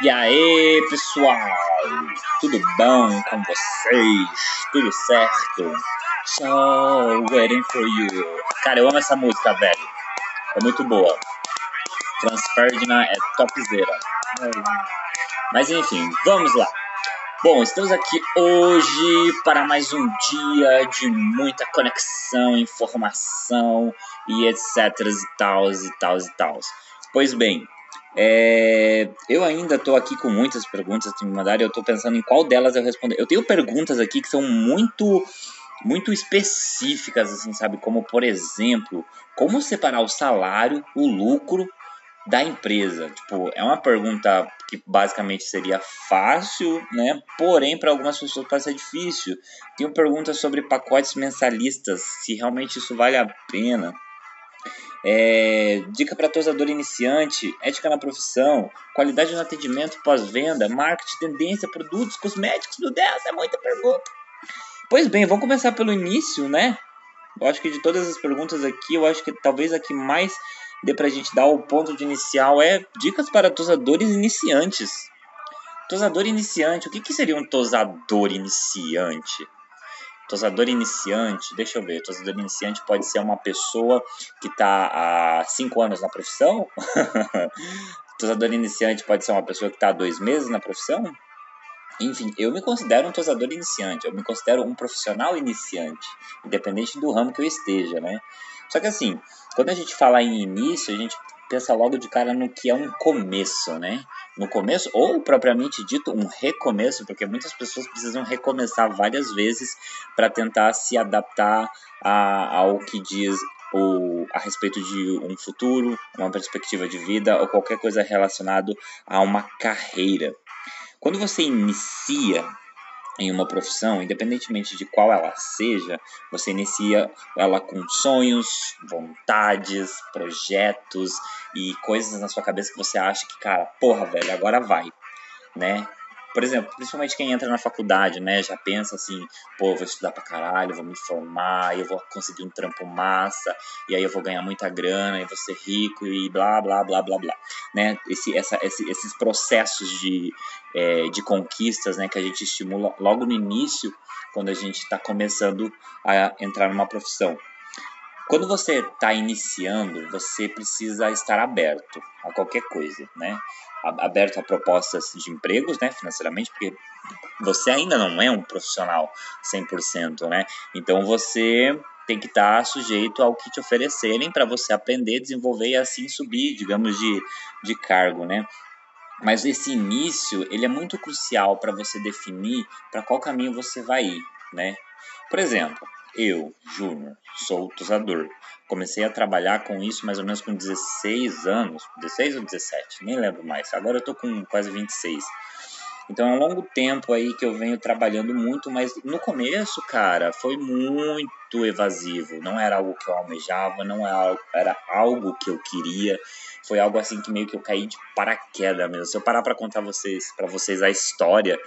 E aí, pessoal? Tudo bom com vocês? Tudo certo? So waiting for you. Cara, eu amo essa música, velho. É muito boa. Franz Ferdinand é topzera. Mas enfim, vamos lá. Bom, estamos aqui hoje para mais um dia de muita conexão, informação e etc e tal e tal e tal. Pois bem, é, eu ainda estou aqui com muitas perguntas que me mandaram eu estou pensando em qual delas eu responder. Eu tenho perguntas aqui que são muito muito específicas, assim, sabe? Como, por exemplo, como separar o salário, o lucro da empresa? Tipo, é uma pergunta que basicamente seria fácil, né? Porém, para algumas pessoas pode ser difícil. Tenho perguntas sobre pacotes mensalistas, se realmente isso vale a pena. É, dica para tosador iniciante, ética na profissão, qualidade no atendimento pós-venda, marketing, tendência, produtos, cosméticos, meu Deus, é muita pergunta. Pois bem, vamos começar pelo início, né? Eu acho que de todas as perguntas aqui, eu acho que talvez a que mais dê pra gente dar o ponto de inicial é dicas para tosadores iniciantes. Tosador iniciante, o que, que seria um tosador iniciante? Tosador iniciante, deixa eu ver, tosador iniciante pode ser uma pessoa que está há 5 anos na profissão? tosador iniciante pode ser uma pessoa que está há dois meses na profissão? Enfim, eu me considero um tosador iniciante, eu me considero um profissional iniciante, independente do ramo que eu esteja, né? Só que assim, quando a gente fala em início, a gente pensa logo de cara no que é um começo, né? No começo, ou propriamente dito, um recomeço, porque muitas pessoas precisam recomeçar várias vezes para tentar se adaptar a, ao que diz ou a respeito de um futuro, uma perspectiva de vida ou qualquer coisa relacionado a uma carreira. Quando você inicia em uma profissão, independentemente de qual ela seja, você inicia ela com sonhos, vontades, projetos e coisas na sua cabeça que você acha que, cara, porra, velho, agora vai, né? Por exemplo, principalmente quem entra na faculdade, né, já pensa assim, pô, vou estudar pra caralho, vou me formar, eu vou conseguir um trampo massa, e aí eu vou ganhar muita grana, e vou ser rico, e blá, blá, blá, blá, blá, né, esse, essa, esse, esses processos de, é, de conquistas, né, que a gente estimula logo no início, quando a gente está começando a entrar numa profissão. Quando você está iniciando, você precisa estar aberto a qualquer coisa, né? Aberto a propostas de empregos, né? Financeiramente, porque você ainda não é um profissional 100%, né? Então você tem que estar tá sujeito ao que te oferecerem para você aprender, desenvolver e assim subir, digamos, de, de cargo, né? Mas esse início, ele é muito crucial para você definir para qual caminho você vai ir, né? Por exemplo, eu, Júnior, sou tosador. Comecei a trabalhar com isso mais ou menos com 16 anos, 16 ou 17, nem lembro mais. Agora eu tô com quase 26. Então é um longo tempo aí que eu venho trabalhando muito, mas no começo, cara, foi muito evasivo. Não era algo que eu almejava, não era algo que eu queria. Foi algo assim que meio que eu caí de paraquedas mesmo. Se eu parar para contar vocês, para vocês a história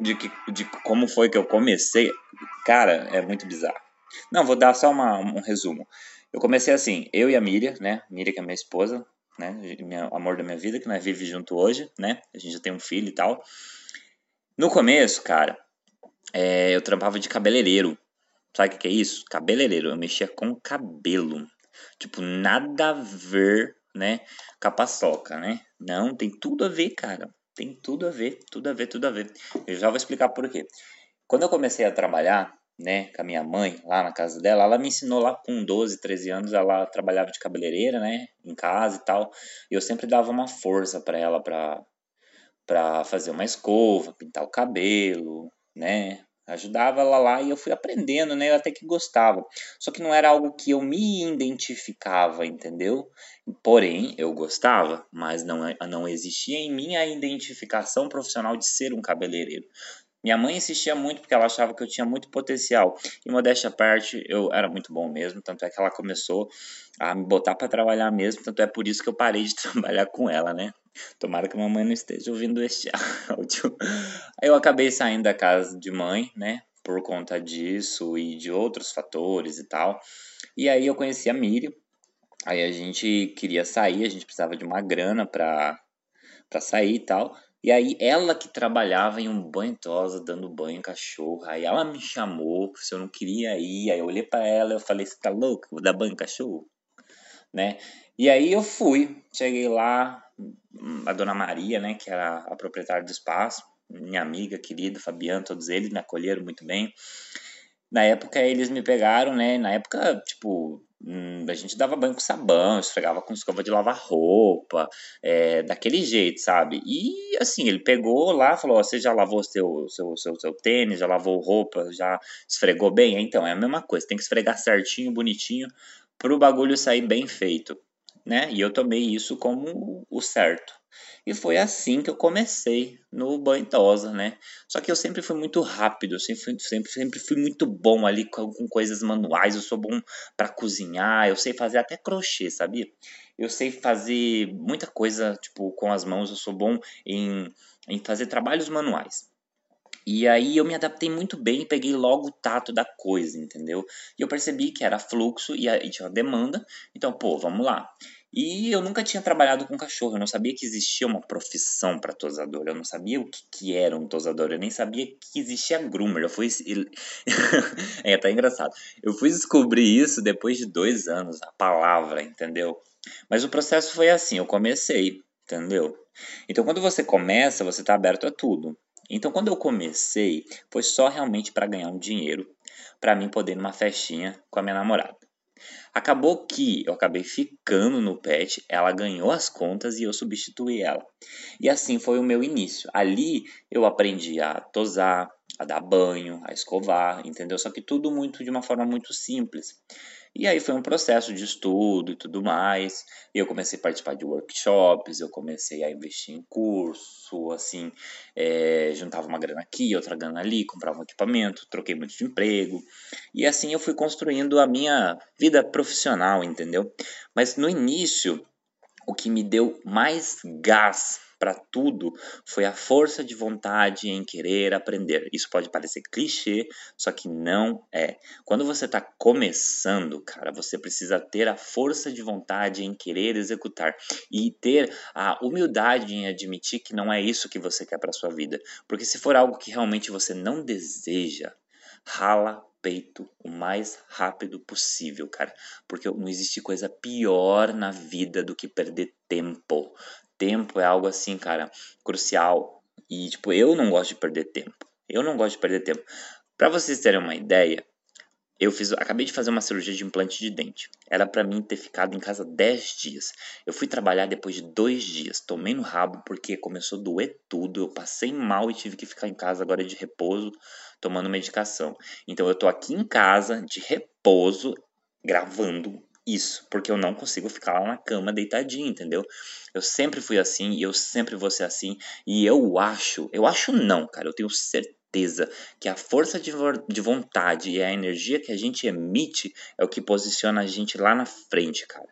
de, que, de como foi que eu comecei, cara, é muito bizarro. Não, vou dar só uma, um resumo. Eu comecei assim, eu e a Miriam, né? Miriam que é minha esposa, né? Minha, amor da minha vida, que nós vivemos junto hoje, né? A gente já tem um filho e tal. No começo, cara, é, eu trampava de cabeleireiro. Sabe o que, que é isso? Cabeleireiro. Eu mexia com cabelo. Tipo, nada a ver, né? Com a paçoca, né? Não, tem tudo a ver, cara. Tem tudo a ver, tudo a ver, tudo a ver. Eu já vou explicar por quê. Quando eu comecei a trabalhar, né, com a minha mãe, lá na casa dela, ela me ensinou lá com 12, 13 anos, ela trabalhava de cabeleireira, né, em casa e tal. E eu sempre dava uma força para ela para para fazer uma escova, pintar o cabelo, né, Ajudava ela lá e eu fui aprendendo, né? Eu até que gostava. Só que não era algo que eu me identificava, entendeu? Porém, eu gostava, mas não, não existia em mim a identificação profissional de ser um cabeleireiro. Minha mãe insistia muito porque ela achava que eu tinha muito potencial. E modéstia à parte, eu era muito bom mesmo, tanto é que ela começou a me botar para trabalhar mesmo, tanto é por isso que eu parei de trabalhar com ela, né? Tomara que mamãe não esteja ouvindo este áudio. Eu acabei saindo da casa de mãe, né? Por conta disso e de outros fatores e tal. E aí eu conheci a Miriam. Aí a gente queria sair, a gente precisava de uma grana para para sair e tal. E aí ela que trabalhava em um banho tosa, dando banho em cachorro. Aí ela me chamou, se eu não queria ir. Aí eu olhei para ela e eu falei, você tá louco? Vou dar banho em cachorro? Né? E aí eu fui, cheguei lá, a dona Maria, né, que era a proprietária do espaço, minha amiga querida, Fabiano, todos eles me acolheram muito bem. Na época eles me pegaram, né? Na época, tipo, hum, a gente dava banho com sabão, esfregava com escova de lavar roupa, é, daquele jeito, sabe? E assim, ele pegou lá, falou: Você já lavou seu, seu, seu, seu tênis, já lavou roupa, já esfregou bem? Então, é a mesma coisa, tem que esfregar certinho, bonitinho, pro bagulho sair bem feito, né? E eu tomei isso como o certo. E foi assim que eu comecei no banho tosa, né? Só que eu sempre fui muito rápido, sempre, sempre, sempre fui muito bom ali com, com coisas manuais. Eu sou bom para cozinhar, eu sei fazer até crochê, sabia? Eu sei fazer muita coisa, tipo, com as mãos. Eu sou bom em, em fazer trabalhos manuais. E aí eu me adaptei muito bem peguei logo o tato da coisa, entendeu? E eu percebi que era fluxo e, tinha uma demanda. Então, pô, vamos lá. E eu nunca tinha trabalhado com cachorro, eu não sabia que existia uma profissão para tosador, eu não sabia o que, que, era um tosador, eu nem sabia que existia groomer. Eu fui. é até engraçado. Eu fui descobrir isso depois de dois anos, a palavra, entendeu? Mas o processo foi assim: eu comecei, entendeu? Então quando você começa, você está aberto a tudo. Então quando eu comecei, foi só realmente para ganhar um dinheiro, para mim poder ir numa festinha com a minha namorada. Acabou que eu acabei ficando no pet, ela ganhou as contas e eu substituí ela. E assim foi o meu início. Ali eu aprendi a tosar, a dar banho, a escovar, entendeu? Só que tudo muito de uma forma muito simples. E aí foi um processo de estudo e tudo mais. Eu comecei a participar de workshops, eu comecei a investir em curso, assim, é, juntava uma grana aqui, outra grana ali, comprava um equipamento, troquei muito de emprego. E assim eu fui construindo a minha vida profissional, entendeu? Mas no início, o que me deu mais gás para tudo foi a força de vontade em querer aprender. Isso pode parecer clichê, só que não é. Quando você está começando, cara, você precisa ter a força de vontade em querer executar e ter a humildade em admitir que não é isso que você quer para sua vida. Porque se for algo que realmente você não deseja, rala peito o mais rápido possível, cara. Porque não existe coisa pior na vida do que perder tempo tempo é algo assim, cara, crucial. E, tipo, eu não gosto de perder tempo. Eu não gosto de perder tempo. Para vocês terem uma ideia, eu fiz, acabei de fazer uma cirurgia de implante de dente. Era para mim ter ficado em casa 10 dias. Eu fui trabalhar depois de dois dias. Tomei no rabo porque começou a doer tudo. Eu passei mal e tive que ficar em casa agora de repouso, tomando medicação. Então eu tô aqui em casa de repouso, gravando isso, porque eu não consigo ficar lá na cama deitadinho, entendeu? Eu sempre fui assim e eu sempre vou ser assim. E eu acho, eu acho não, cara, eu tenho certeza que a força de, de vontade e a energia que a gente emite é o que posiciona a gente lá na frente, cara.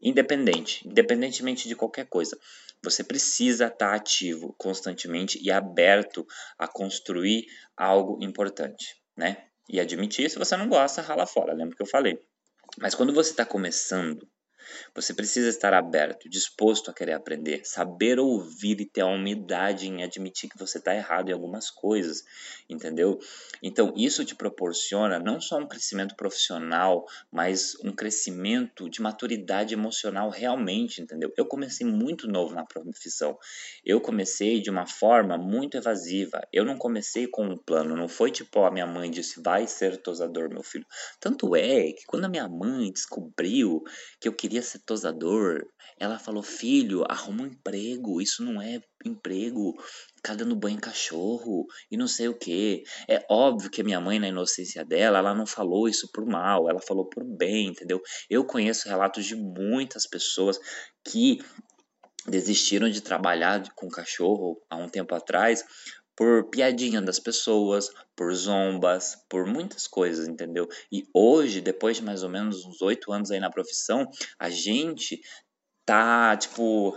Independente, independentemente de qualquer coisa. Você precisa estar ativo constantemente e aberto a construir algo importante, né? E admitir, se você não gosta, rala fora. Lembra que eu falei? Mas quando você está começando, você precisa estar aberto, disposto a querer aprender, saber ouvir e ter a humildade em admitir que você está errado em algumas coisas, entendeu? Então, isso te proporciona não só um crescimento profissional, mas um crescimento de maturidade emocional realmente, entendeu? Eu comecei muito novo na profissão. Eu comecei de uma forma muito evasiva. Eu não comecei com um plano, não foi tipo a minha mãe disse, vai ser tosador, meu filho. Tanto é que quando a minha mãe descobriu que eu queria ser tosador, ela falou: Filho, arruma um emprego. Isso não é emprego. Ficar dando banho em cachorro e não sei o que. É óbvio que a minha mãe, na inocência dela, ela não falou isso por mal, ela falou por bem, entendeu? Eu conheço relatos de muitas pessoas que desistiram de trabalhar com cachorro há um tempo atrás por piadinha das pessoas, por zombas, por muitas coisas, entendeu? E hoje, depois de mais ou menos uns oito anos aí na profissão, a gente tá, tipo,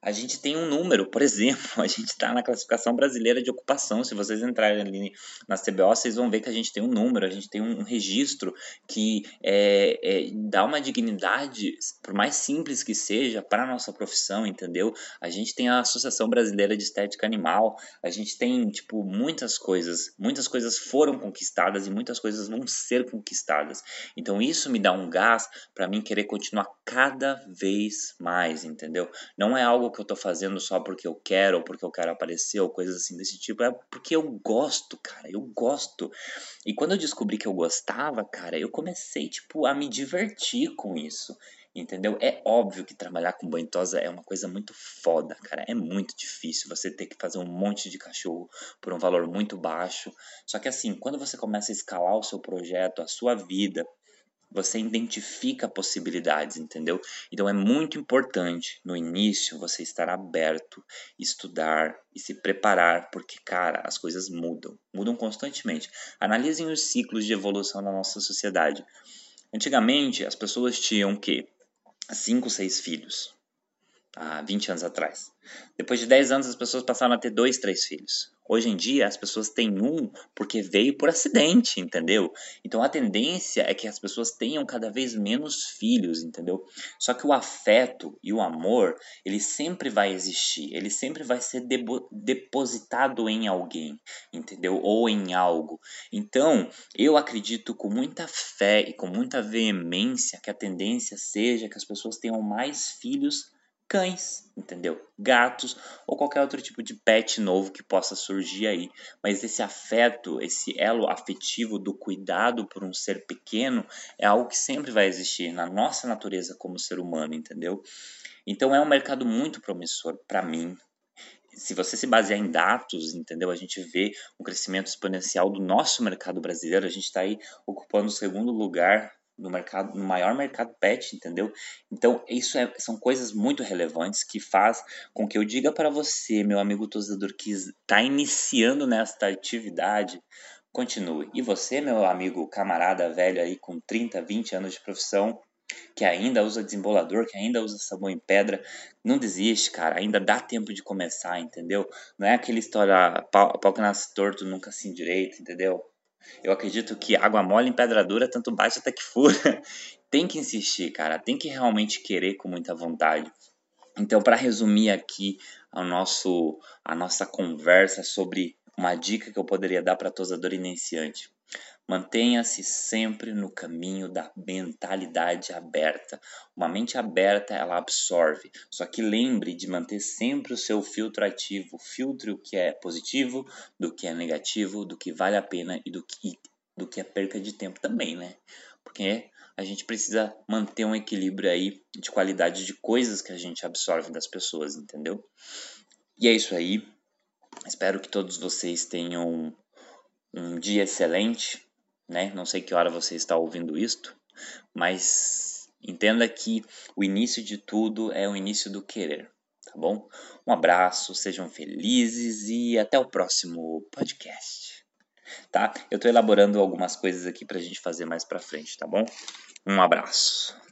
a gente tem um número, por exemplo, a gente está na classificação brasileira de ocupação. Se vocês entrarem ali na CBO, vocês vão ver que a gente tem um número, a gente tem um registro que é, é, dá uma dignidade, por mais simples que seja, para a nossa profissão, entendeu? A gente tem a Associação Brasileira de Estética Animal, a gente tem, tipo, muitas coisas, muitas coisas foram conquistadas e muitas coisas vão ser conquistadas. Então isso me dá um gás para mim querer continuar cada vez mais, entendeu? Não é algo que eu tô fazendo só porque eu quero ou porque eu quero aparecer ou coisas assim desse tipo, é porque eu gosto, cara, eu gosto. E quando eu descobri que eu gostava, cara, eu comecei tipo a me divertir com isso. Entendeu? É óbvio que trabalhar com banho tosa é uma coisa muito foda, cara. É muito difícil você ter que fazer um monte de cachorro por um valor muito baixo. Só que assim, quando você começa a escalar o seu projeto, a sua vida, você identifica possibilidades, entendeu? Então é muito importante no início você estar aberto, estudar e se preparar, porque, cara, as coisas mudam, mudam constantemente. Analisem os ciclos de evolução da nossa sociedade. Antigamente, as pessoas tinham o quê? Cinco, seis filhos, há 20 anos atrás. Depois de 10 anos, as pessoas passaram a ter dois, três filhos. Hoje em dia, as pessoas têm um porque veio por acidente, entendeu? Então a tendência é que as pessoas tenham cada vez menos filhos, entendeu? Só que o afeto e o amor, ele sempre vai existir, ele sempre vai ser depositado em alguém, entendeu? Ou em algo. Então, eu acredito com muita fé e com muita veemência que a tendência seja que as pessoas tenham mais filhos cães, entendeu? Gatos ou qualquer outro tipo de pet novo que possa surgir aí. Mas esse afeto, esse elo afetivo do cuidado por um ser pequeno é algo que sempre vai existir na nossa natureza como ser humano, entendeu? Então é um mercado muito promissor para mim. Se você se basear em dados, entendeu? A gente vê um crescimento exponencial do nosso mercado brasileiro. A gente está aí ocupando o segundo lugar no mercado, no maior mercado pet, entendeu? Então, isso é, são coisas muito relevantes que faz com que eu diga para você, meu amigo torcedor que está iniciando nesta atividade, continue. E você, meu amigo camarada velho aí com 30, 20 anos de profissão, que ainda usa desembolador, que ainda usa sabão em pedra, não desiste, cara, ainda dá tempo de começar, entendeu? Não é aquela história pau, pau que nasce torto, nunca assim direito, entendeu? Eu acredito que água mole em pedra dura, tanto bate até que fura. tem que insistir, cara. Tem que realmente querer com muita vontade. Então, para resumir aqui a, nosso, a nossa conversa sobre uma dica que eu poderia dar para tosador iniciante. Mantenha-se sempre no caminho da mentalidade aberta. Uma mente aberta, ela absorve. Só que lembre de manter sempre o seu filtro ativo. Filtre o que é positivo, do que é negativo, do que vale a pena e do que, do que é perca de tempo também, né? Porque a gente precisa manter um equilíbrio aí de qualidade de coisas que a gente absorve das pessoas, entendeu? E é isso aí. Espero que todos vocês tenham um dia excelente né? Não sei que hora você está ouvindo isto, mas entenda que o início de tudo é o início do querer, tá bom? Um abraço, sejam felizes e até o próximo podcast. Tá? Eu estou elaborando algumas coisas aqui para a gente fazer mais para frente, tá bom? Um abraço.